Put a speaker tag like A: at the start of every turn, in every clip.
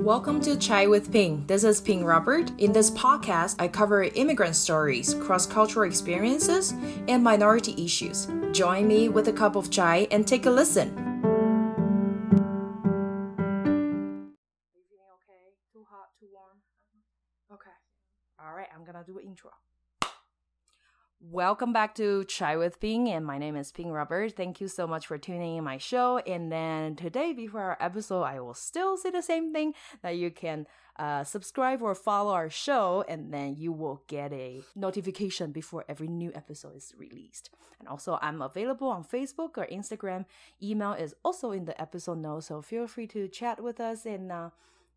A: Welcome to Chai with Ping. This is Ping Robert. In this podcast, I cover immigrant stories, cross cultural experiences, and minority issues. Join me with a cup of chai and take a listen. Welcome back to Chai with Ping, and my name is Ping Robert. Thank you so much for tuning in my show. And then today, before our episode, I will still say the same thing that you can uh, subscribe or follow our show, and then you will get a notification before every new episode is released. And also, I'm available on Facebook or Instagram. Email is also in the episode notes, so feel free to chat with us and uh,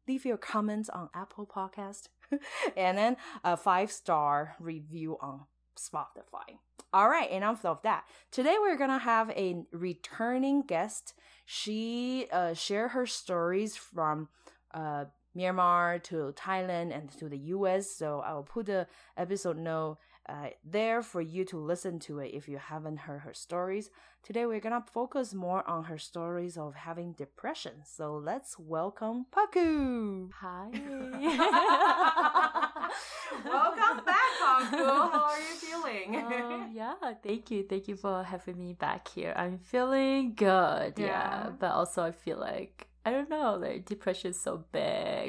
A: leave your comments on Apple Podcast, and then a five star review on Spotify. All right, enough of that. Today we're gonna have a returning guest. She uh, share her stories from uh, Myanmar to Thailand and to the U.S. So I will put the episode note uh, there for you to listen to it if you haven't heard her stories. Today we're gonna focus more on her stories of having depression. So let's welcome Paku.
B: Hi.
A: welcome back, Paku. How are you feeling?
B: Um, yeah, thank you. Thank you for having me back here. I'm feeling good. Yeah.
A: Yeah.
B: But also I feel like I don't know, like depression is so big.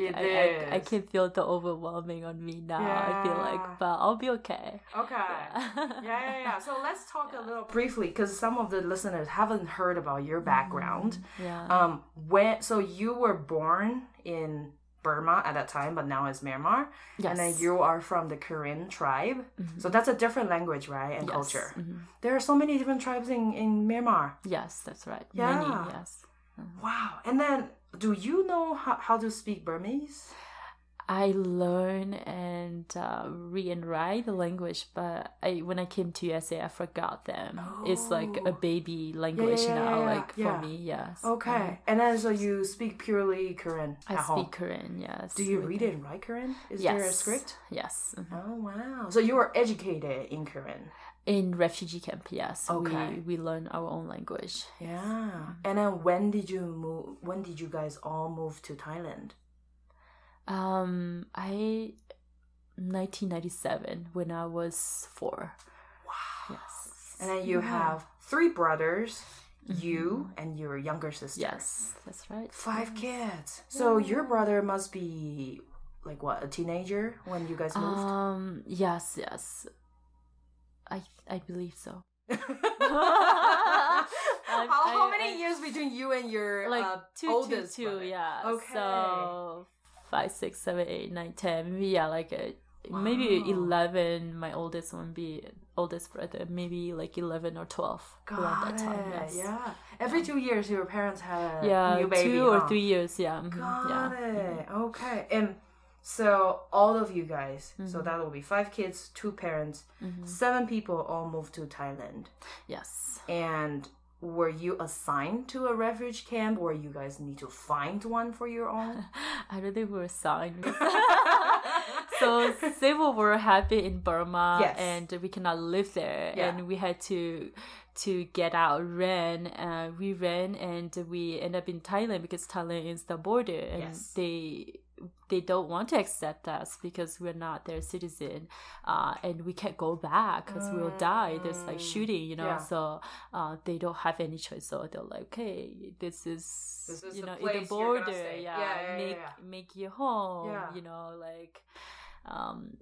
A: It
B: I, I, I can feel the overwhelming on me now. Yeah. I feel like but I'll be okay.
A: Okay.
B: Yeah.
A: yeah, yeah, yeah. So let's talk a little briefly because some of the listeners haven't heard about your background.
B: Yeah.
A: Um, when so you were born in Burma at that time, but now it's Myanmar, Yes. and then you are from the Karen tribe. So that's a different language, right, and
B: Yes.
A: culture.
B: Mhm.
A: There are so many different tribes in in Myanmar.
B: Yes, that's right.
A: Yeah.
B: Many, yes.
A: Wow. And then, do you know how, how to speak Burmese?
B: I learn and uh, read and write the language, but I when I came to USA, I forgot them. It's like
A: Oh.
B: a baby language
A: yeah,
B: now,
A: yeah,
B: like
A: yeah.
B: for me, yes.
A: Okay. And then, so you speak purely Karen
B: I speak
A: home.
B: Karen, yes.
A: Do you read it and write Karen? Is
B: yes.
A: there a script?
B: Yes. mhm.
A: Oh wow! So you were educated in Karen.
B: In refugee camp, yes.
A: Okay.
B: We we learn our own language.
A: Yeah. And then when did you move? When did you guys all move to Thailand?
B: Um, I, 1997 when I was four.
A: Wow.
B: Yes.
A: And then you
B: Yeah.
A: have three brothers, you and your younger sister.
B: Yes, that's right.
A: Five kids. So your brother must be like what a teenager when you guys moved.
B: Um. Yes. Yes. I I believe so.
A: how,
B: I-
A: how
B: I-
A: many
B: I-
A: years between you and your
B: Like
A: uh,
B: two, two,
A: oldest
B: two.
A: brother?
B: Yeah.
A: Okay.
B: So five, six, seven, eight, nine, ten. Maybe yeah, like a, maybe eleven. My oldest one be oldest brother. Maybe like eleven or twelve around
A: Got
B: that time.
A: it.
B: Yes.
A: Yeah. Every two years, your parents had a
B: Yeah,
A: new baby.
B: two or
A: huh?
B: three years. Yeah. mhm,
A: Got
B: yeah.
A: it. Okay. And so all of you guys, so
B: Mm-hmm.
A: that will be five kids, two parents, seven people all moved to Thailand.
B: Yes.
A: And were you assigned to a refuge camp or you guys need to find one for your own?
B: I don't think we were assigned. so civil were happy in Burma
A: Yes.
B: and we cannot live there
A: Yeah.
B: and we had to to get out ran uh, we ran and we end up in Thailand because Thailand is the border and
A: Yes.
B: they they don't want to accept us because we're not their citizen uh, and we can't go back because we'll die. There's like shooting you know
A: Mm. Yeah.
B: so uh, they don't have any choice. So they're like okay this is,
A: This is
B: you know the border. yeah,
A: Yeah, yeah,
B: make make your home you know like um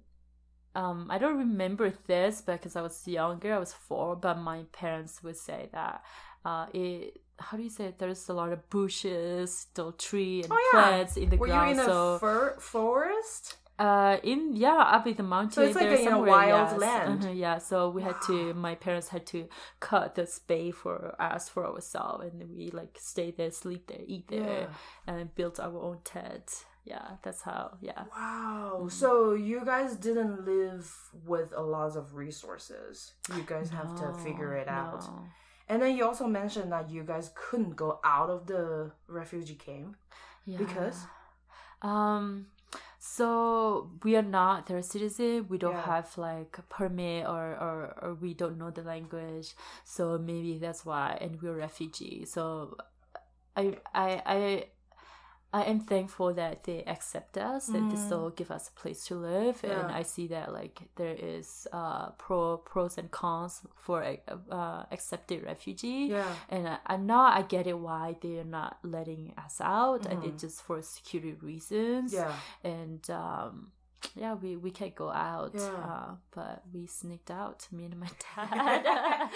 B: um i don't remember this because i was younger i was four but my parents would say that uh it how do you say it? there's a lot of bushes still tree and
A: Oh, yeah.
B: plants in the
A: Were you
B: ground
A: in a
B: so
A: fir- forest?
B: uh in yeah up in the mountain So
A: it's like a, you know,
B: somewhere,
A: wild
B: yes.
A: land.
B: Uh-huh, yeah so we had to my parents had to cut the spade for us for ourselves and we like stay there sleep there eat there and built our own tent yeah that's how yeah
A: Wow. So you guys didn't live with a lot of resources. You guys have to figure it out. And then you also mentioned that you guys couldn't go out of the refugee camp.
B: yeah. Because? Um so we are not their citizen we don't
A: Yeah.
B: have like a permit or, or or we don't know the language so maybe that's why and we're refugee so i i i I am thankful that they accept us, that they still give us a place to live, and
A: Mm.
B: I see that like there is uh pro pros and cons for uh accepted refugee.
A: Yeah.
B: And I, I now I get it why they are not letting us out, and it's just for security reasons.
A: Yeah.
B: And um, yeah, we we can't go out,
A: Yeah.
B: uh, but we sneaked out. Me and my dad.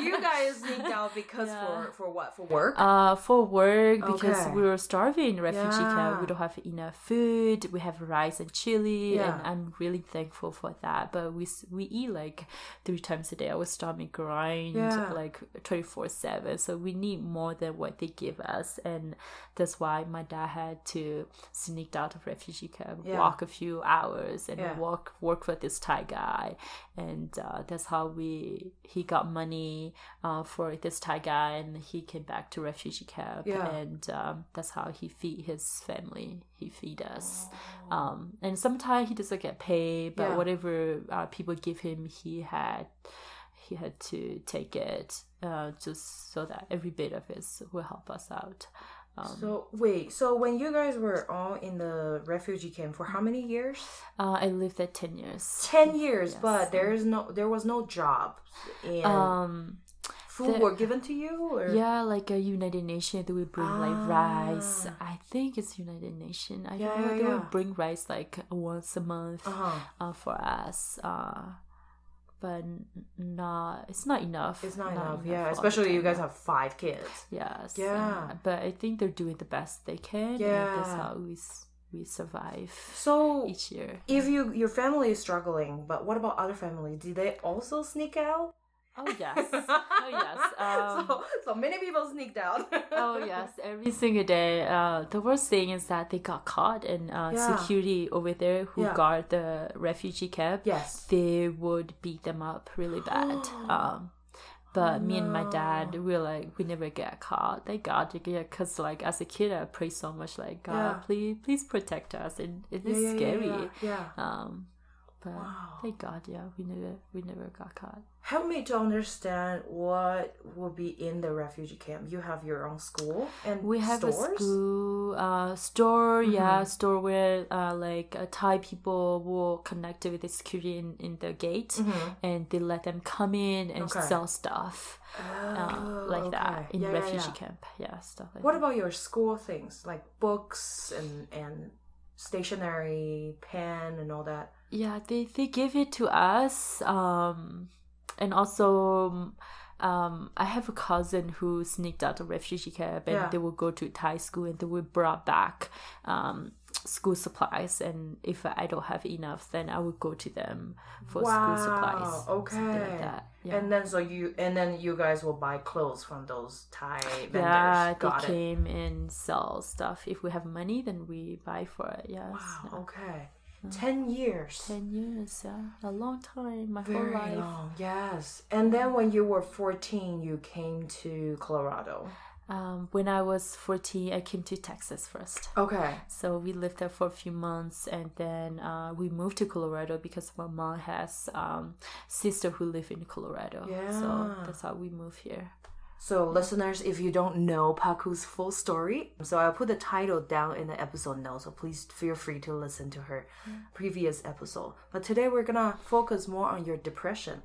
A: you guys sneaked out because
B: Yeah.
A: for for what? For work?
B: Uh, for work because
A: Okay.
B: we were starving in refugee camp.
A: Yeah.
B: We don't have enough food. We have rice and chili, and I'm really thankful for that. But we we eat like three times a day. Our stomach grind like twenty four seven. So we need more than what they give us, and that's why my dad had to sneak out of refugee camp,
A: Yeah.
B: walk a few hours, and
A: Yeah.
B: work work for this Thai guy, and uh, that's how we he got money uh, for this Thai guy, and he came back to refugee camp,
A: Yeah.
B: and um, that's how he feed his family. He feed us,
A: Oh.
B: um, and sometimes he doesn't get paid, but
A: Yeah.
B: whatever uh, people give him, he had he had to take it uh, just so that every bit of it will help us out. Um,
A: So wait, so when you guys were all in the refugee camp for how many years?
B: uh, I lived there ten years.
A: Ten years,
B: Yes.
A: but there is no, there was no job, and
B: Um,
A: food
B: the-
A: were given to you, or
B: Yeah, like a United Nation, they would bring like rice.
A: Ah.
B: I think it's United Nation. I
A: Yeah,
B: don't know.
A: yeah,
B: They
A: yeah.
B: would bring rice like once a month
A: uh-huh.
B: uh, for us. Uh, but not it's not enough.
A: it's not, enough. Yeah, especially you guys have five kids.
B: Yes.
A: Yeah.
B: uh, but I think they're doing the best they can. and that's
A: Yeah.
B: how we we survive
A: So
B: each year.
A: if you your family is struggling, but what about other families? do they also sneak out?
B: Oh yes. oh yes. Um,
A: so, so many people sneaked out.
B: oh yes, every single day. Uh, the worst thing is that they got caught, and uh,
A: Yeah.
B: security over there who
A: Yeah.
B: guard the refugee camp,
A: Yes.
B: they would beat them up really bad. um, but me and my dad, we were like, we never get caught. Thank God, because like as a kid, I prayed so much, like God,
A: Yeah.
B: please, please protect us, and it
A: Yeah,
B: is
A: yeah, yeah,
B: scary.
A: Yeah. yeah.
B: Um, but
A: Wow.
B: thank God, yeah, we never, we never got caught.
A: Help me to understand what will be in the refugee camp. You have your own school and
B: We have
A: stores?
B: a school, uh, store, yeah,
A: Mhm.
B: store where uh, like uh, Thai people will connect with the security in, in the gate,
A: Mhm.
B: and they let them come in and
A: Okay.
B: sell stuff, uh,
A: Oh,
B: like that in
A: Yeah, yeah,
B: refugee
A: yeah.
B: camp, yeah, stuff like
A: What
B: that.
A: about your school things like books and and stationery, pen, and all that?
B: yeah, they they give it to us, um, and also. Um, I have a cousin who sneaked out of refugee camp and
A: Yeah.
B: they would go to Thai school and they would brought back um, school supplies and if I don't have enough then I would go to them for school supplies.
A: Wow,
B: something like
A: okay.
B: that. Yeah.
A: And then so you and then you guys will buy clothes from those Thai vendors.
B: yeah, they
A: it.
B: came and sell stuff. If we have money, then we buy for it. Yes.
A: Wow.
B: yeah.
A: Okay. Ten years.
B: Ten years, yeah, a long time, my
A: Very
B: whole life.
A: long. Yes. And then when you were fourteen, you came to Colorado.
B: Um, when I was fourteen, I came to Texas first.
A: Okay.
B: So we lived there for a few months, and then uh, we moved to Colorado because my mom has um, sister who live in Colorado.
A: Yeah.
B: So that's how we moved here.
A: So, listeners, if you don't know Paku's full story, so I'll put the title down in the episode notes. So please feel free to listen to her previous episode. But today we're gonna focus more on your depression.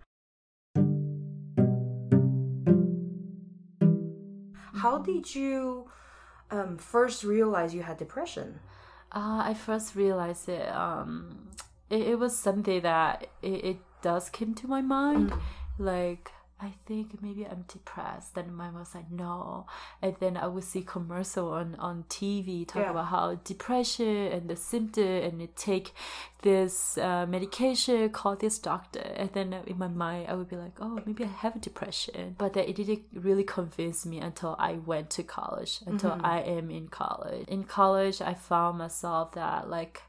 A: How did you um, first realize you had depression?
B: Uh, I first realized it. Um, it, it was something that it, it does came to my mind. Like I think maybe I'm depressed. Then my mom was like, no. And then I would see commercial on on TV talk
A: Yeah.
B: about how depression and the symptom and it take this uh, medication. Call this doctor. And then in my mind, I would be like, oh, maybe I have depression. But then it didn't really convince me until I went to college. Until I am in college. In college, I found myself that like.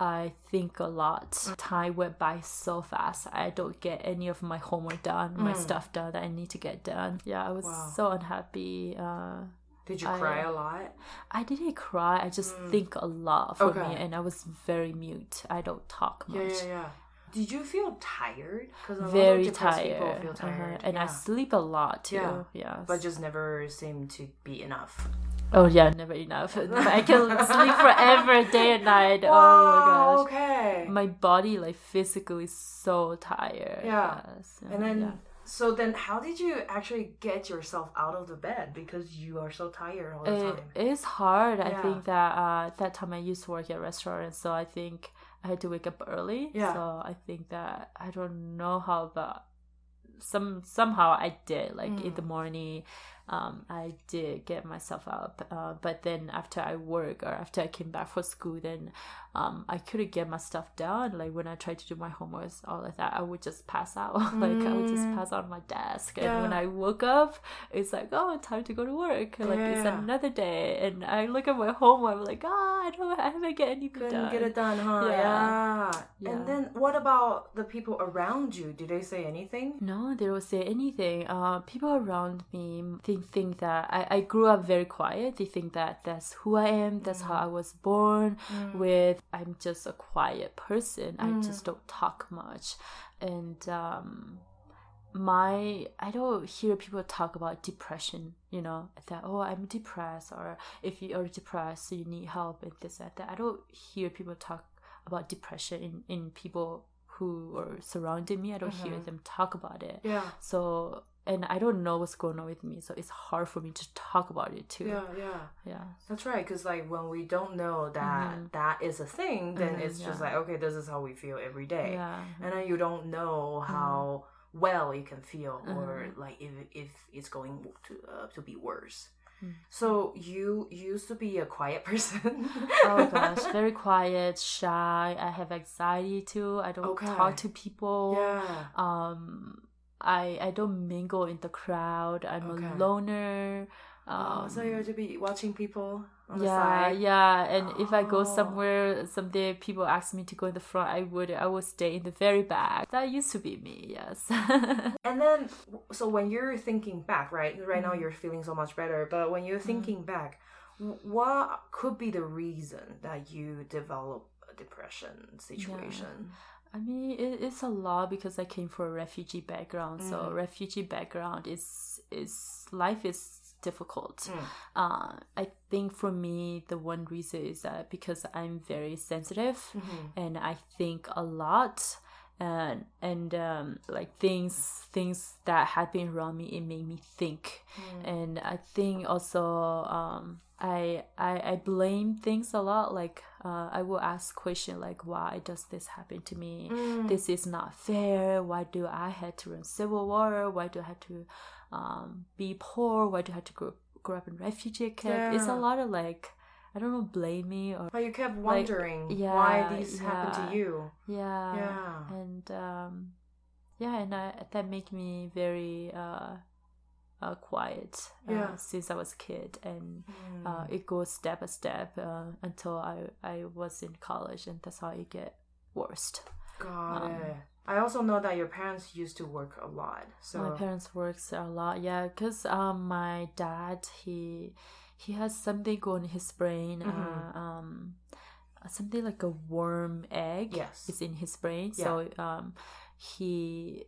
B: I think a lot. Time went by so fast. I don't get any of my homework done, my stuff done that I need to get done. Yeah, I was
A: Wow.
B: so unhappy. Uh,
A: Did you
B: I-
A: cry a lot?
B: I didn't cry. I just think a lot for me,
A: Okay.
B: and I was very mute. I don't talk much.
A: Yeah, yeah, yeah. Did you feel tired? Because
B: Very tired,
A: people feel
B: Uh-huh.
A: tired,
B: and I sleep a lot too.
A: Yeah.
B: Yes.
A: but just never seemed to be enough.
B: Oh yeah, never enough. I can sleep forever, day and night.
A: Wow,
B: oh my gosh.
A: okay.
B: My body like physically so tired.
A: Yeah.
B: Yes.
A: and then,
B: yeah.
A: so then, how did you actually get yourself out of the bed because you are so tired all the
B: it
A: time?
B: is hard. I think that uh, that time I used to work at a restaurant, so I think I had to wake up early.
A: Yeah.
B: So I think that I don't know how, but some somehow I did. Like in
A: Mm.
B: the morning, um, I did get myself up. Uh, but then after I work or after I came back for school, then um, I couldn't get my stuff done. Like when I tried to do my homework, all of that, I would just pass out. like I would just
A: Mm.
B: pass out on my desk, and when I woke up, it's like, oh, time to go to work. Like it's another day, and I look at my homework, I'm like, ah, I don't, I haven't get anything
A: Couldn't
B: done.
A: get it done, huh?
B: Yeah.
A: Yeah.
B: Yeah.
A: And then, what about the people around you? Did they say anything?
B: No, they don't say anything. Uh, people around me think think that I, I grew up very quiet. They think that that's who I am. That's how I was born. With I'm just a quiet person. I just don't talk much, and um, my I don't hear people talk about depression. You know that oh I'm depressed or if you are depressed so you need help and this and that. I don't hear people talk about depression in in people who are surrounding me. I don't hear
A: Mhm.
B: them talk about it.
A: Yeah.
B: So and I don't know what's going on with me, so it's hard for me to talk about it too.
A: Yeah, yeah.
B: Yeah.
A: That's right. Because, like, when we don't know that
B: Mhm.
A: that is a thing, then
B: Mhm,
A: it's just like, okay, this is how we feel every day.
B: Yeah.
A: And then you don't know how well you can feel or,
B: Mhm.
A: like, if, if it's going to, uh, to be worse.
B: Mm.
A: So, you used to be a quiet person.
B: oh gosh, very quiet, shy. I have anxiety too. I don't
A: Okay.
B: talk to people.
A: Yeah.
B: Um, I I don't mingle in the crowd. I'm
A: Okay.
B: a loner. Um,
A: oh, so you have to be watching people on the
B: yeah,
A: side.
B: yeah. And if I go
A: Oh.
B: somewhere someday, people ask me to go in the front. I would. I would stay in the very back. That used to be me. Yes.
A: And then, so when you're thinking back, right? Right now
B: Mhm.
A: you're feeling so much better, but when you're thinking back, what could be the reason that you develop a depression situation?
B: I mean, it, it's a lot because I came from a refugee background. So
A: Mm.
B: refugee background is is life is difficult.
A: Mm.
B: Uh, I think for me, the one reason is that because I'm very sensitive
A: Mhm.
B: and I think a lot. And and um, like things things that happen around me, it made me think,
A: Mm.
B: and I think also um, I, I I blame things a lot. Like uh, I will ask question like, why does this happen to me?
A: Mm.
B: This is not fair. Why do I have to run civil war? Why do I have to um, be poor? Why do I have to grow, grow up in refugee camp? It's a lot of like I don't know, blame me or
A: But you kept
B: Like,
A: wondering
B: yeah,
A: why these happen
B: yeah.
A: to you.
B: yeah
A: Yeah.
B: and um, yeah, and I, that made me very uh, uh, quiet uh,
A: Yeah.
B: since I was a kid, and
A: Mm.
B: uh, it goes step by step uh, until I I was in college, and that's how it get worst.
A: Got
B: um,
A: it. I also know that your parents used to work a lot. So
B: my parents works a lot, yeah, because um, my dad he he has something going in his brain, uh, um, something like a worm egg.
A: Yes.
B: is in his brain. Yeah. So um, he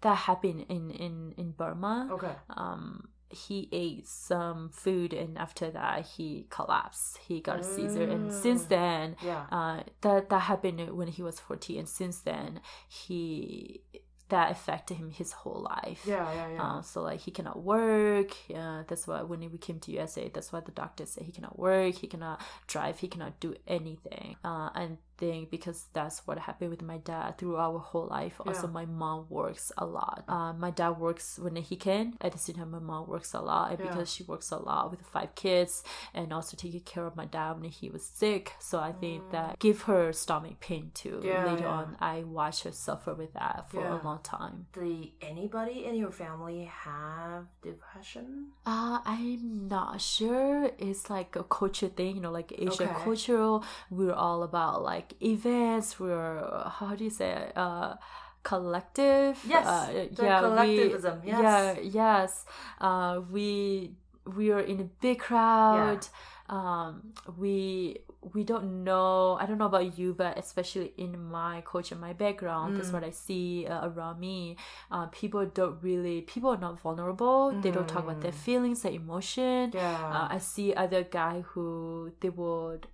B: that happened in in in Burma.
A: okay.
B: Um, he ate some food and after that he collapsed. He got a seizure, and since
A: Mm.
B: then
A: Yeah.
B: uh, that that happened when he was 14 and since then he that affected him his whole life
A: Yeah, yeah, yeah.
B: uh, so like he cannot work uh, that's why when we came to usa that's why the doctor said he cannot work he cannot drive he cannot do anything uh, and think because that's what happened with my dad through our whole life also
A: Yeah.
B: my mom works a lot uh, my dad works when he can at the same time my mom works a lot and
A: Yeah.
B: because she works a lot with five kids and also taking care of my dad when he was sick so i think that give her stomach pain too
A: Mm. Yeah,
B: later on i watched her suffer with that for a long time
A: Did anybody in your family have depression?
B: Uh, I'm not sure. It's like a culture thing, you know, like Asian
A: Okay.
B: cultural. We're all about like events. We're how do you say it? Uh, collective.
A: Yes,
B: Uh, yeah,
A: collectivism,
B: We,
A: yes.
B: Yeah. Yes. Uh, we we are in a big crowd um we we don't know i don't know about you but especially in my culture my background that's
A: Mm.
B: what i see uh, around me uh, people don't really people are not vulnerable they don't talk about their
A: Mm.
B: feelings their emotion
A: Yeah.
B: uh, i see other guy who they would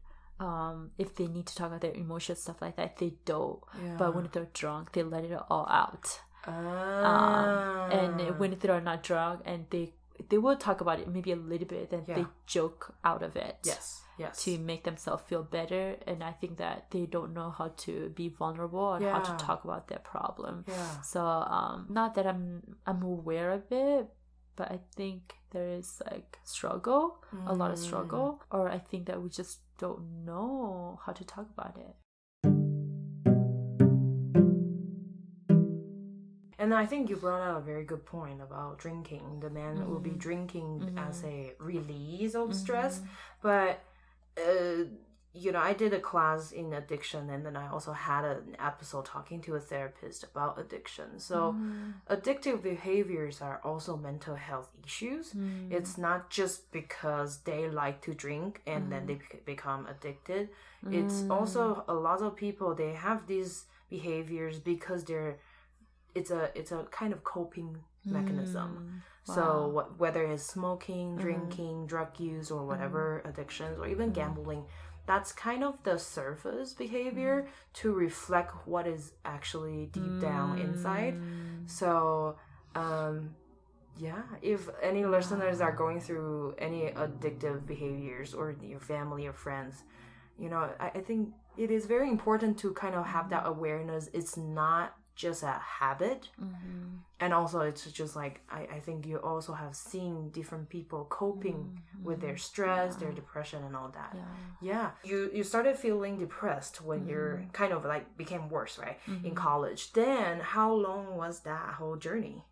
B: um if they need to talk about their emotions stuff like that they don't.
A: Yeah.
B: but when they're drunk they let it all out.
A: Ah.
B: um, and when they're not drunk and they they will talk about it maybe a little bit then they joke out of it
A: yes, yes,
B: to make themselves feel better. And i think that they don't know how to be vulnerable and how to talk about their problem.
A: Yeah,
B: so um not that i'm i'm aware of it but i think there is like struggle a lot of
A: Mm.
B: struggle. Or i think that we just don't know how to talk about it
A: And I think you brought out a very good point about drinking. The man will be
B: Mhm.
A: drinking
B: Mhm.
A: as a release of stress,
B: Mhm.
A: but uh, you know, I did a class in addiction, and then I also had an episode talking to a therapist about addiction. So,
B: Mm.
A: addictive behaviors are also mental health issues.
B: Mm.
A: It's not just because they like to drink and then they become addicted. It's
B: Mm.
A: also a lot of people they have these behaviors because they're it's a it's a kind of coping mechanism.
B: Mm.
A: So what, whether it's smoking, drinking, drug use, or whatever addictions, or even gambling, that's kind of the surface behavior
B: Mm-hmm.
A: to reflect what is actually deep down inside.
B: Mm.
A: So, um, yeah, if any listeners are going through any addictive behaviors or your family or friends, you know, I, I think it is very important to kind of have that awareness. It's not just a habit.
B: Mhm.
A: And also, it's just like, I, I think you also have seen different people coping with their stress, their depression, and all that.
B: Yeah.
A: Yeah, you you started feeling depressed when you're kind of like became worse, right? In college. Then how long was that whole journey?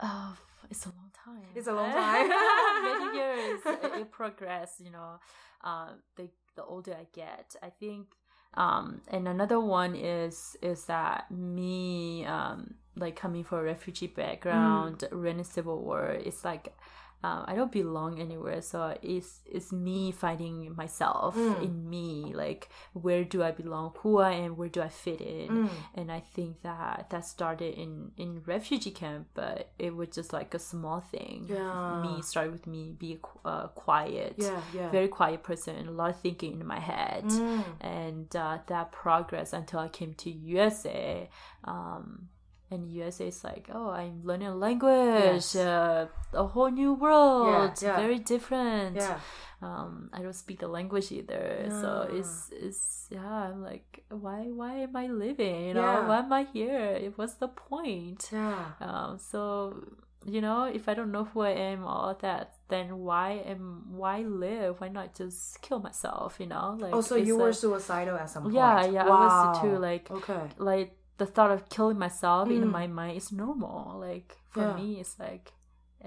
B: Oh, it's a long time.
A: It's a long time.
B: Many years. It, it progressed, you know. Uh, the the older I get, I think. Um, and another one is is that me um like coming from a refugee background, mm. civil war. It's like um, I don't belong anywhere. So it's it's me finding myself
A: Mm.
B: in me. Like where do I belong? Who I am? Where do I fit in?
A: Mm.
B: And I think that that started in in refugee camp, but it was just like a small thing.
A: Yeah.
B: Me started with me be uh, quiet.
A: Yeah, yeah.
B: Very quiet person, a lot of thinking in my head,
A: Mm.
B: and uh, that progress until I came to USA. Um, and USA is like, oh, I'm learning a language,
A: Yes.
B: uh, a whole new world,
A: yeah.
B: very different.
A: Yeah.
B: Um, I don't speak the language either, so it's it's yeah. I'm like, why why am I living? You know,
A: Yeah.
B: why am I here? What's the point?
A: Yeah.
B: Um, so you know, if I don't know who I am, all that, then why am why live? Why not just kill myself? You know, like
A: Oh, so you
B: a-
A: were suicidal at some point?
B: Yeah, yeah, I was too, like-
A: okay.
B: like the thought of killing myself in
A: Mm.
B: my mind is normal. Like for
A: Yeah.
B: me, it's like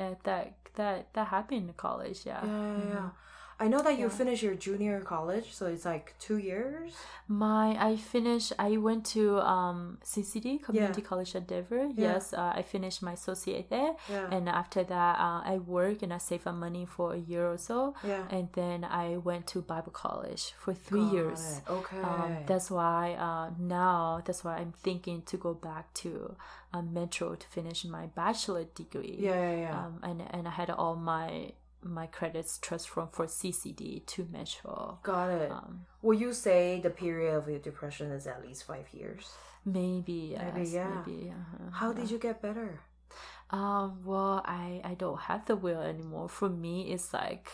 B: uh, that that that happened in college. Yeah.
A: Yeah, yeah, yeah.
B: Mhm.
A: I know that you
B: Yeah.
A: finished your junior college, so it's like two years.
B: My I finished. I went to um CCD Community
A: Yeah.
B: College at Denver.
A: Yeah.
B: Yes, uh, I finished my associate there,
A: Yeah.
B: and after that, uh, I worked and I saved up money for a year or so,
A: yeah.
B: and then I went to Bible college for three
A: Got
B: years.
A: it. Okay.
B: Um, that's why uh, now that's why I'm thinking to go back to Metro to finish my bachelor degree.
A: yeah, yeah, yeah.
B: Um, and and I had all my my credits transferred from CCD to Metro.
A: Got it.
B: Um,
A: Will you say the period of your depression is at least five years?
B: maybe yes,
A: Maybe, yeah.
B: maybe, uh-huh,
A: How
B: yeah.
A: did you get better?
B: Um, well, I, I don't have the will anymore. For me, it's like,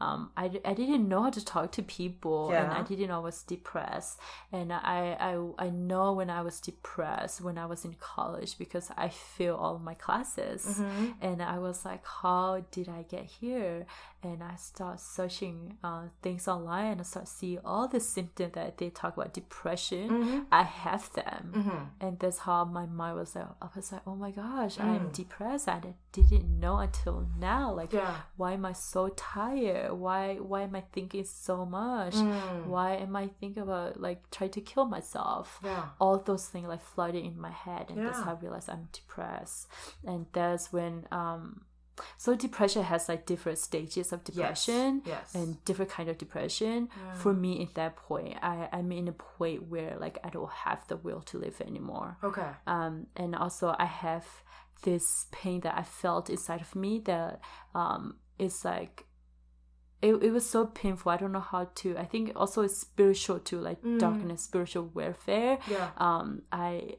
B: um, I, I didn't know how to talk to people and I didn't know I was depressed. And I, I, I know when I was depressed when I was in college because I failed all my classes.
A: Mm-hmm.
B: And I was like, how did I get here? And I start searching uh, things online and I start seeing all the symptoms that they talk about depression.
A: Mm-hmm.
B: I have them
A: Mm-hmm.
B: and that's how my mind was like i was like oh my gosh i'm
A: Mm.
B: depressed i didn't know until now like
A: Yeah.
B: why am i so tired why why am i thinking so much
A: Mm.
B: why am i thinking about like trying to kill myself
A: Yeah.
B: all those things like flooded in my head and that's how i realized i'm depressed and that's when um so depression has like different stages of depression
A: yes.
B: and different kind of depression. For me, at that point, I I'm in a point where like I don't have the will to live anymore.
A: Okay.
B: Um, and also I have this pain that I felt inside of me that um is like it, it was so painful. I don't know how to. I think also it's spiritual too, like darkness, spiritual warfare.
A: Yeah.
B: Um, I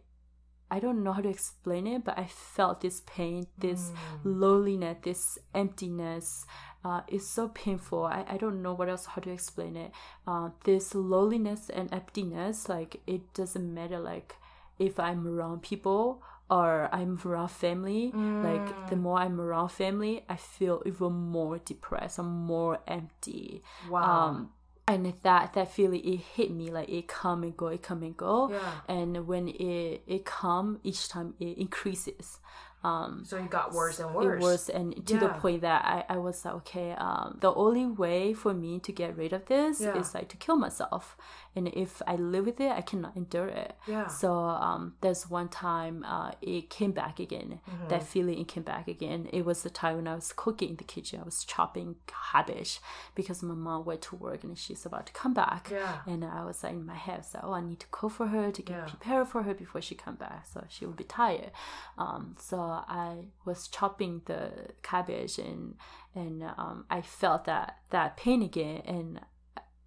B: I don't know how to explain it, but I felt this pain, this loneliness, this emptiness. Uh, it's so painful. I, I don't know what else how to explain it. Uh, this loneliness and emptiness, like it doesn't matter like if I'm around people or I'm around family. Like the more I'm around family, I feel even more depressed. I'm more empty.
A: Wow.
B: Um, and that that feeling it hit me like it come and go, it come and go.
A: Yeah.
B: And when it it come, each time it increases. Um,
A: so it got worse and worse.
B: it
A: worse.
B: and to the point that I, I was like okay um the only way for me to get rid of this
A: Yeah.
B: is like to kill myself and if i live with it i cannot endure it
A: Yeah.
B: so um there's one time uh it came back again
A: Mm-hmm.
B: that feeling it came back again it was the time when i was cooking in the kitchen i was chopping cabbage because my mom went to work and she's about to come back
A: Yeah.
B: and i was like in my head so oh i need to cook for her to get
A: Yeah.
B: prepared for her before she come back so she will be tired um, so I was chopping the cabbage and and um, I felt that that pain again and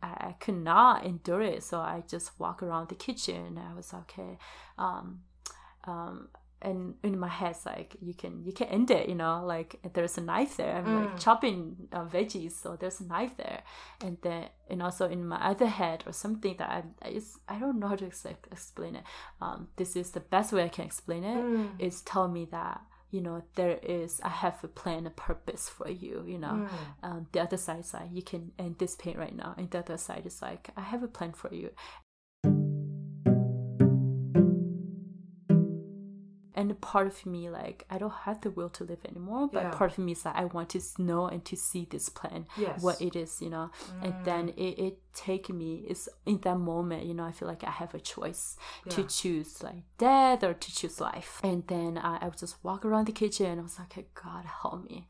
B: I, I could not endure it. So I just walk around the kitchen I was okay um, um, and in my head it's like you can you can end it you know like there's a knife there. I'm like chopping uh, veggies so there's a knife there. And then and also in my other head or something that i it's, i don't know how to ex- explain it. Um, this is the best way i can explain it is tell me that you know there is i have a plan a purpose for you you know. Um, the other side is like you can end this pain right now and the other side is like i have a plan for you and part of me like i don't have the will to live anymore but
A: Yeah.
B: part of me is like i want to know and to see this plan
A: Yes.
B: what it is you know? And then it, it take me it's in that moment you know i feel like i have a choice to choose like death or to choose life. And then I, I would just walk around the kitchen and i was like god help me.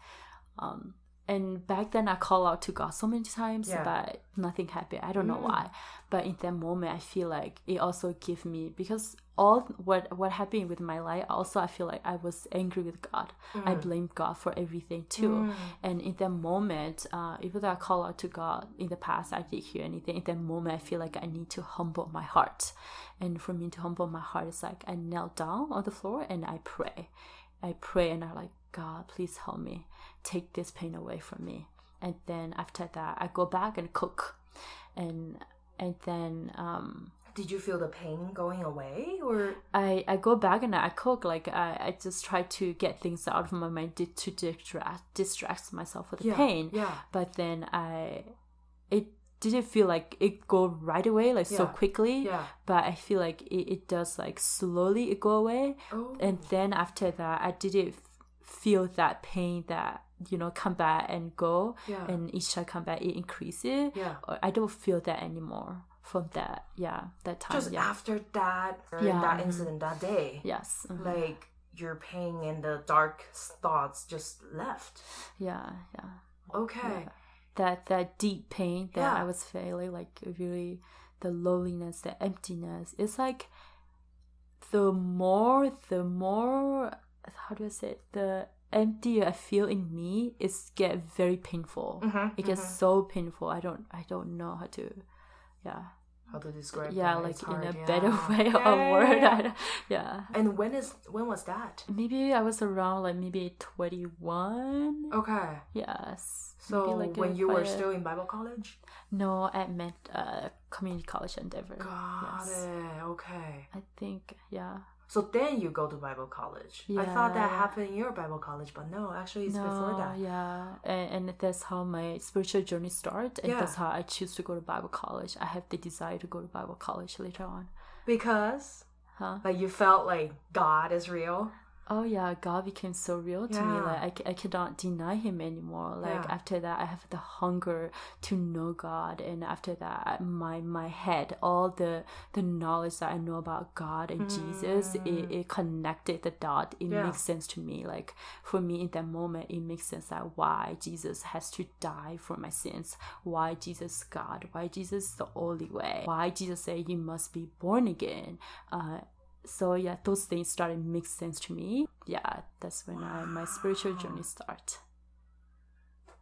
B: Um and back then I call out to God so many times,
A: Yeah.
B: but nothing happened. I don't know mm. why. But in that moment, I feel like it also gave me because all what what happened with my life. Also, I feel like I was angry with God. I mm. blamed God for everything too. Mm. And in that moment, uh, even though I call out to God in the past, I didn't hear anything. In that moment, I feel like I need to humble my heart. And for me to humble my heart, is like I knelt down on the floor and I pray. I pray and I like God, please help me take this pain away from me. And then after that, I go back and cook, and and then um,
A: Did you feel the pain going away or
B: I I go back and I cook. Like I, I just try to get things out of my mind to, distract distract myself with the
A: Yeah,
B: pain.
A: yeah.
B: But then I, it didn't feel like it go right away like so quickly.
A: yeah.
B: But I feel like it, it does like slowly it go away.
A: Oh.
B: And then after that, I didn't feel that pain that you know come back and go.
A: Yeah.
B: And each time come back, it increases.
A: Yeah.
B: I don't feel that anymore from that. Yeah, that time.
A: just
B: yeah.
A: after that
B: Yeah,
A: that
B: mhm.
A: incident that day?
B: Yes. mhm.
A: Like your pain and the dark thoughts just left.
B: Yeah, yeah.
A: Okay.
B: That that deep pain that
A: Yeah.
B: I was feeling, like really the loneliness, the emptiness. It's like the more the more how do I say it? The emptier I feel in me is get very painful.
A: Mhm,
B: It gets so painful. I don't I don't know how to yeah.
A: How to describe
B: Yeah,
A: that?
B: like in
A: hard,
B: a
A: yeah.
B: better way
A: Yeah,
B: of
A: yeah,
B: word.
A: yeah.
B: I yeah.
A: And when is when was that?
B: Maybe I was around like maybe twenty one.
A: Okay.
B: Yes.
A: So
B: like
A: when you were still in Bible college?
B: No, at Met uh, Community College in Denver.
A: Got
B: yes.
A: it. Okay.
B: I think, yeah.
A: So then you go to Bible college. I thought that happened in your Bible college, but no, actually it's
B: no,
A: before that.
B: yeah. And, and that's how my spiritual journey started. And
A: Yeah.
B: that's how I choose to go to Bible college. I have the desire to go to Bible college later on.
A: Because
B: Huh?
A: like you felt like God is real.
B: Oh yeah god became so real to me
A: Yeah.
B: like I cannot deny him anymore like
A: Yeah.
B: after that i have the hunger to know god and after that my my head all the the knowledge that i know about god and jesus it, it connected the dot it
A: Mm. Yeah.
B: makes sense to me like for me in that moment it makes sense that why jesus has to die for my sins why jesus god why jesus is the only way why jesus said you must be born again uh so yeah those things started make sense to me yeah that's when I, my spiritual journey start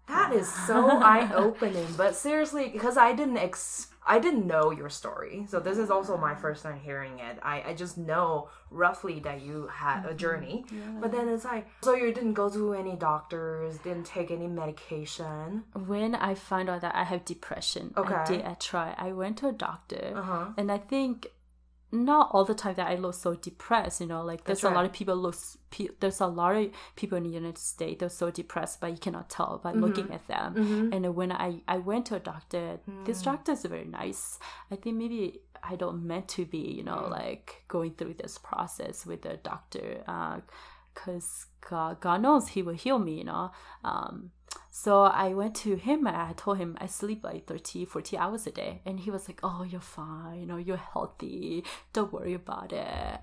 A: That is so eye opening. But seriously, because I didn't ex I didn't know your story. So this is also my first time hearing it. I, I just know roughly that you had a journey. yeah. But then it's like so you didn't go to any doctors, didn't take any medication.
B: when i found out that i have depression i
A: Okay.
B: did i try i went to a doctor
A: Uh-huh.
B: and i think not all the time that i look so depressed you know like there's
A: That's
B: a lot of people look pe- there's a lot of people in the united states they're so depressed but you cannot tell by looking
A: Mm-hmm.
B: at them and when i i went to a doctor this
A: Mm.
B: doctor is very nice i think maybe i don't meant to be you know
A: Mm.
B: like going through this process with the doctor uh because God, God knows he will heal me you know um so I went to him and I told him I sleep like 30, 40 hours a day. And he was like, Oh, you're fine. You know, you're healthy. Don't worry about it.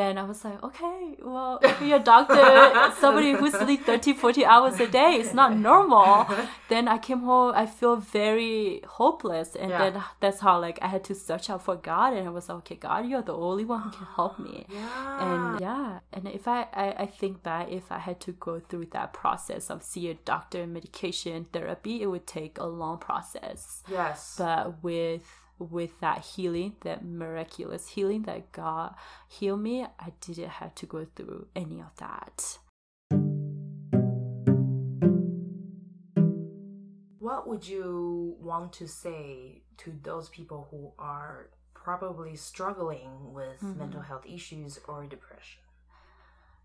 B: Then I was like, Okay, well, if you're a doctor, somebody who sleeps 30, 40 hours a day is not normal. Then I came home, I feel very hopeless. And
A: Yeah.
B: then that's how like I had to search out for God. And I was like, Okay, God, you're the only one who can help me
A: Yeah.
B: and yeah and if I, I i think back if i had to go through that process of see a doctor medication therapy it would take a long process
A: yes.
B: but with with that healing that miraculous healing that god healed me i didn't have to go through any of that
A: What would you want to say to those people who are probably struggling with mental health issues or depression?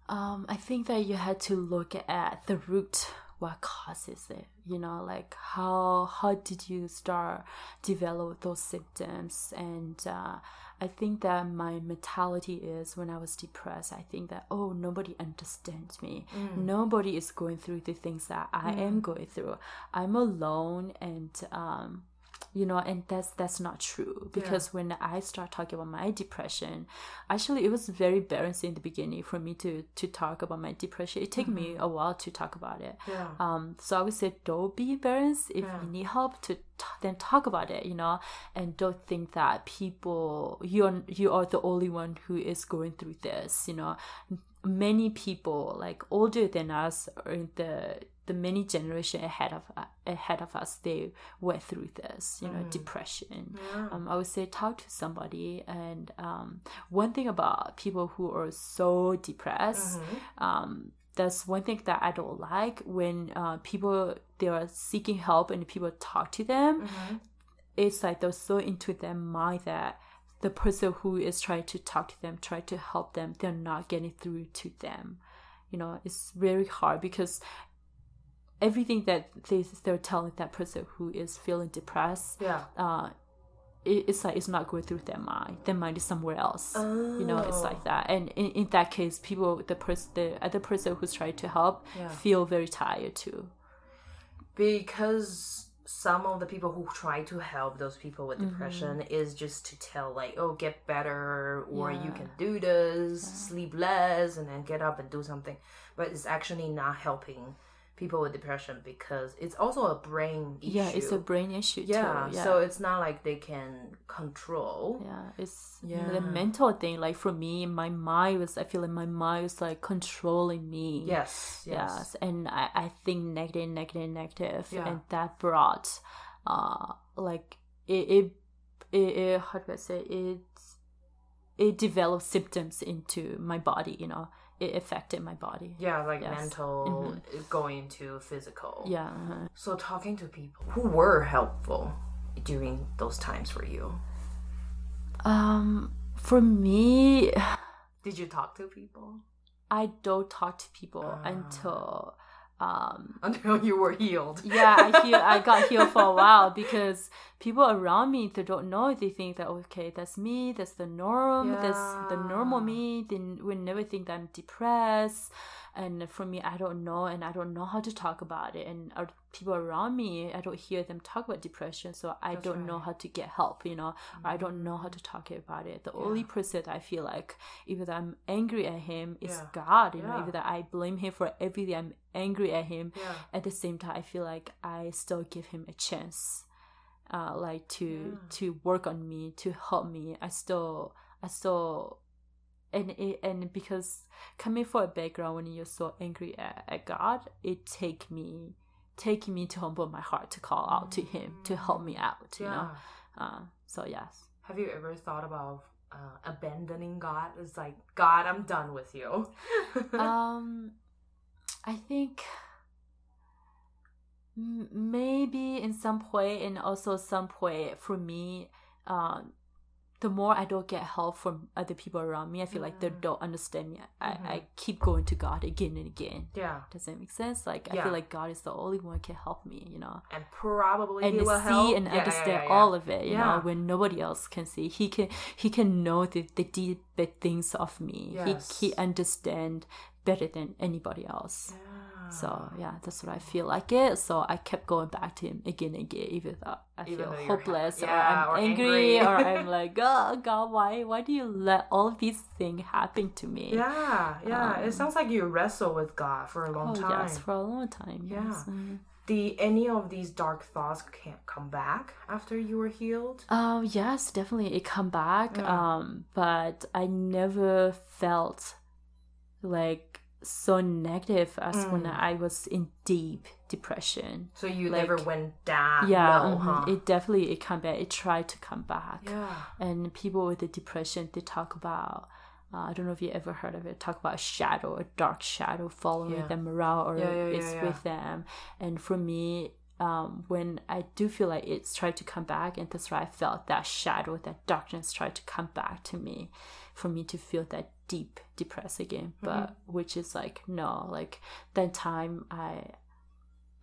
B: Um, I think that you had to look at the root. What causes it? You know, like how how did you start develop those symptoms? And uh, I think that my mentality is when I was depressed. I think that oh, nobody understands me. Nobody is going through the things that I am going through. I'm alone, and um, you know and that's that's not true. Because when i start talking about my depression actually it was very embarrassing in the beginning for me to to talk about my depression. It took me a while to talk about it.
A: Yeah.
B: um so i would say don't be embarrassed if
A: Yeah.
B: you need help to t- then talk about it you know and don't think that people you're you are the only one who is going through this you know. Many people like older than us are in the the many generation ahead of uh, ahead of us they went through this you know depression.
A: Yeah.
B: um, i would say talk to somebody and um, one thing about people who are so depressed um, that's one thing that i don't like when uh, people they are seeking help and people talk to them. It's like they're so into their mind that the person who is trying to talk to them try to help them they're not getting through to them. You know it's very hard because everything that they, they're telling that person who is feeling depressed
A: Yeah.
B: uh it, it's like it's not going through their mind their mind is somewhere else you know it's
A: Oh.
B: like that and in, in that case people the person the other person who's trying to help
A: Yeah.
B: feel very tired too
A: because some of the people who try to help those people with
B: Mm-hmm.
A: depression is just to tell like oh get better or you can do this sleep less and then get up and do something but it's actually not helping people with depression because it's also a brain issue
B: yeah it's a brain issue
A: yeah,
B: too yeah
A: so it's not like they can control.
B: Yeah it's
A: Yeah.
B: the mental thing like for me my mind was i feel like my mind was like controlling me.
A: Yes yes,
B: yes and i, I think negative negative negative
A: Yeah.
B: and that brought uh like it it, it, it how do i say it it developed symptoms into my body you know it affected my body
A: yeah like
B: Yes. Mm-hmm.
A: mental going to physical
B: yeah uh-huh.
A: So talking to people who were helpful during those times for you.
B: um for me
A: Did you talk to people?
B: I don't talk to people
A: Ah.
B: until um,
A: until you were healed.
B: yeah, I heal, I got healed for a while because people around me they don't know. They think that okay, that's me, that's the norm, that's the normal
A: Yeah.
B: me. They would never think that I'm depressed. And for me, I don't know, and I don't know how to talk about it. And our people around me, I don't hear them talk about depression, so I
A: That's
B: don't know how to get help. You know, or I don't know how to talk about it. The only person that I feel like, even though I'm angry at him, is
A: Yeah.
B: God. You know, even though I blame him for everything, I'm angry at him
A: Yeah.
B: at the same time i feel like i still give him a chance uh like to
A: Yeah.
B: to work on me to help me i still i still and it, and because coming from a background when you're so angry at, at god it take me take me to humble my heart to call out to him to help me out you know uh, so yes
A: Have you ever thought about uh, abandoning God? It's like God, I'm done with you.
B: um i think maybe in some way, point and also some point for me um the more i don't get help from other people around me i feel like they
A: Mm.
B: don't understand me I,
A: Mhm.
B: I keep going to god again and again
A: yeah,
B: does that make sense like i feel like god is the only one who can help me you know
A: and probably
B: and
A: he will
B: see
A: help.
B: and
A: Yeah, yeah,
B: understand
A: yeah, yeah.
B: all of it you
A: Yeah.
B: know when nobody else can see he can he can know the, the deep things of me
A: Yes.
B: he he understand better than anybody else
A: Yeah.
B: So yeah that's what i feel like it so i kept going back to him again and again even though i
A: Even
B: feel
A: though
B: hopeless
A: ha-
B: or i'm
A: or
B: angry,
A: angry.
B: or i'm like oh god why why do you let all of these things happen to me
A: Yeah, yeah.
B: Um,
A: it sounds like you wrestle with God for a long
B: oh
A: time.
B: yes for a long time
A: Yeah.
B: yes Mhm.
A: The any of these dark thoughts can't come back after you were healed.
B: Oh yes, definitely it come back.
A: Yeah.
B: Um, but I never felt like so negative as when
A: Mm.
B: I was in deep depression.
A: So you
B: Like-
A: never went down.
B: yeah,
A: low,
B: mhm.
A: huh?
B: it definitely it come back. It tried to come back.
A: yeah.
B: And people with the depression, they talk about. Uh, I don't know if you ever heard of it. Talk about a shadow, a dark shadow following
A: Yeah.
B: them around, or
A: Yeah, yeah,
B: it's with them. And for me, um, when I do feel like it's tried to come back, and that's why I felt that shadow, that darkness tried to come back to me, for me to feel that deep depressed again.
A: Mm-hmm.
B: But which is like no, like that time I.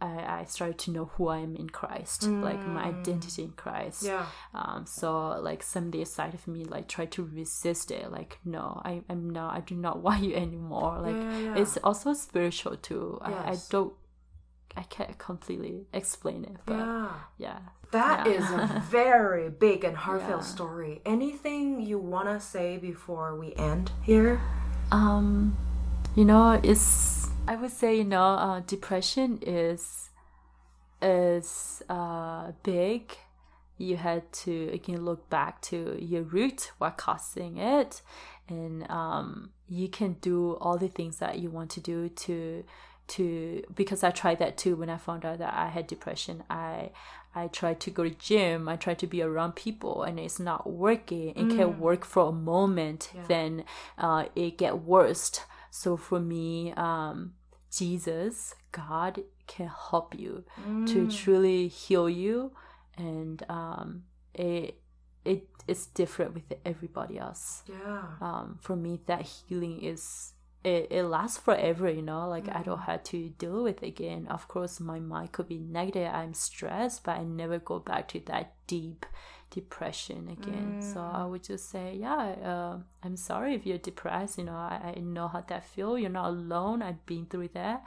B: I, I started to know who I am in Christ, like my
A: Mm.
B: identity in Christ.
A: Yeah.
B: Um, so like someday a side of me like try to resist it. Like no, I am not. I do not want you anymore. Like
A: yeah, yeah.
B: it's also spiritual too. I, I don't. I can't completely explain it, but yeah.
A: yeah. That
B: Yeah.
A: is a very big and heartfelt
B: Yeah.
A: story. Anything you want to say before we end here?
B: Um, you know, it's. I would say you know, uh, depression is is uh big. You had to again look back to your root, what causing it, and um, you can do all the things that you want to do to to because I tried that too when I found out that I had depression. I I tried to go to gym. I tried to be around people, and it's not working. It can work for a moment,
A: Yeah.
B: then uh, it get worse. So for me, um, Jesus, God can help you to
A: Mm.
B: truly heal you, and um, it it is different with everybody else.
A: Yeah.
B: Um, for me, that healing is it, it lasts forever. You know, like I don't mm. have to deal with it again. Of course, my mind could be negative. I'm stressed, but I never go back to that deep depression again. So I would just say, yeah, uh, I'm sorry if you're depressed. You know, I, I know how that feel. You're not alone. I've been through that,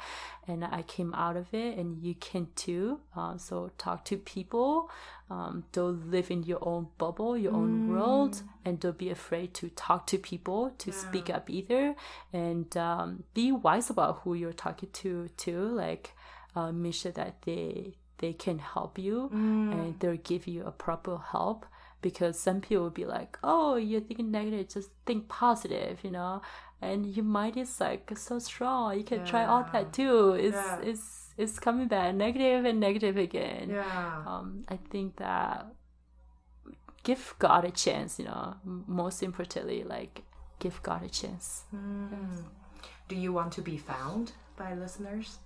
B: and I came out of it, and you can too. Uh, so talk to people. Um, don't live in your own bubble, your own world, and don't be afraid to talk to people, to speak up either, and um, be wise about who you're talking to too. Like, uh, make sure that they they can help you and they'll give you a proper help because some people will be like oh you're thinking negative just think positive you know? And your mind is like so strong you can try all that too. It's
A: Yeah.
B: it's it's coming back negative and negative again.
A: Yeah.
B: um i think that give god a chance you know most importantly like give god a chance.
A: Mm. Do you want to be found by listeners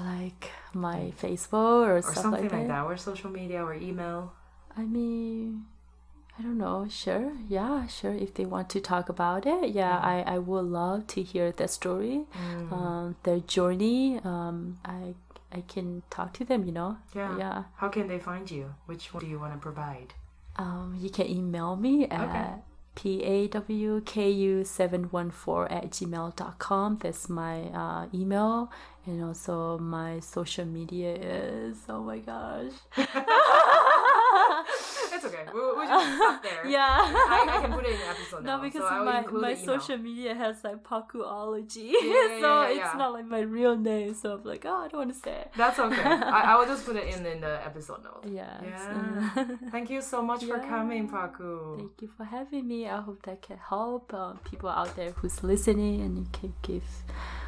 B: like my facebook or,
A: or
B: stuff
A: something
B: like
A: like
B: that
A: that, or social media or email?
B: I mean, I don't know. Sure, yeah, sure. If they want to talk about it, yeah, I, I would love to hear their story,
A: Mm.
B: um, their journey. Um, I I can talk to them. You know.
A: Yeah.
B: Yeah.
A: How can they find you? Which one do you want to provide?
B: Um, you can email me at pawku714 at gmail.com. That's my uh, email. And also my social media is, oh my gosh.
A: We'll, we'll just stop there.
B: yeah.
A: I, I can put it in the episode
B: No,
A: now,
B: because
A: so
B: my, my social media has like Pakuology.
A: yeah,
B: so
A: yeah,
B: it's
A: yeah.
B: not like my real name. So I'm like, oh, I don't want to say it.
A: That's okay. I, I will just put it in in the episode note.
B: Yes.
A: Yeah. Thank you so much for coming, Paku.
B: Thank you for having me. I hope that can help um, people out there who's listening and you can give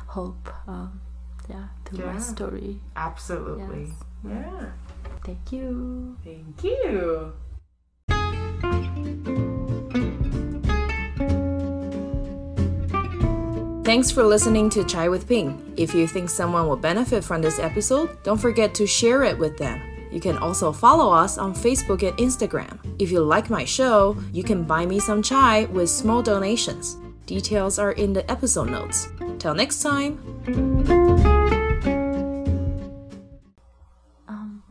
B: hope. Um, yeah, to my story.
A: Absolutely.
B: Yes.
A: Yeah.
B: Thank you.
A: Thank you. Thanks for listening to Chai with Ping. If you think someone will benefit from this episode, don't forget to share it with them. You can also follow us on Facebook and Instagram. If you like my show, you can buy me some chai with small donations. Details are in the episode notes. Till next time.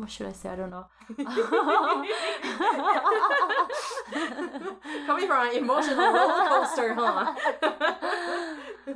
B: what should I say? I don't know.
A: Coming from an emotional roller coaster, huh?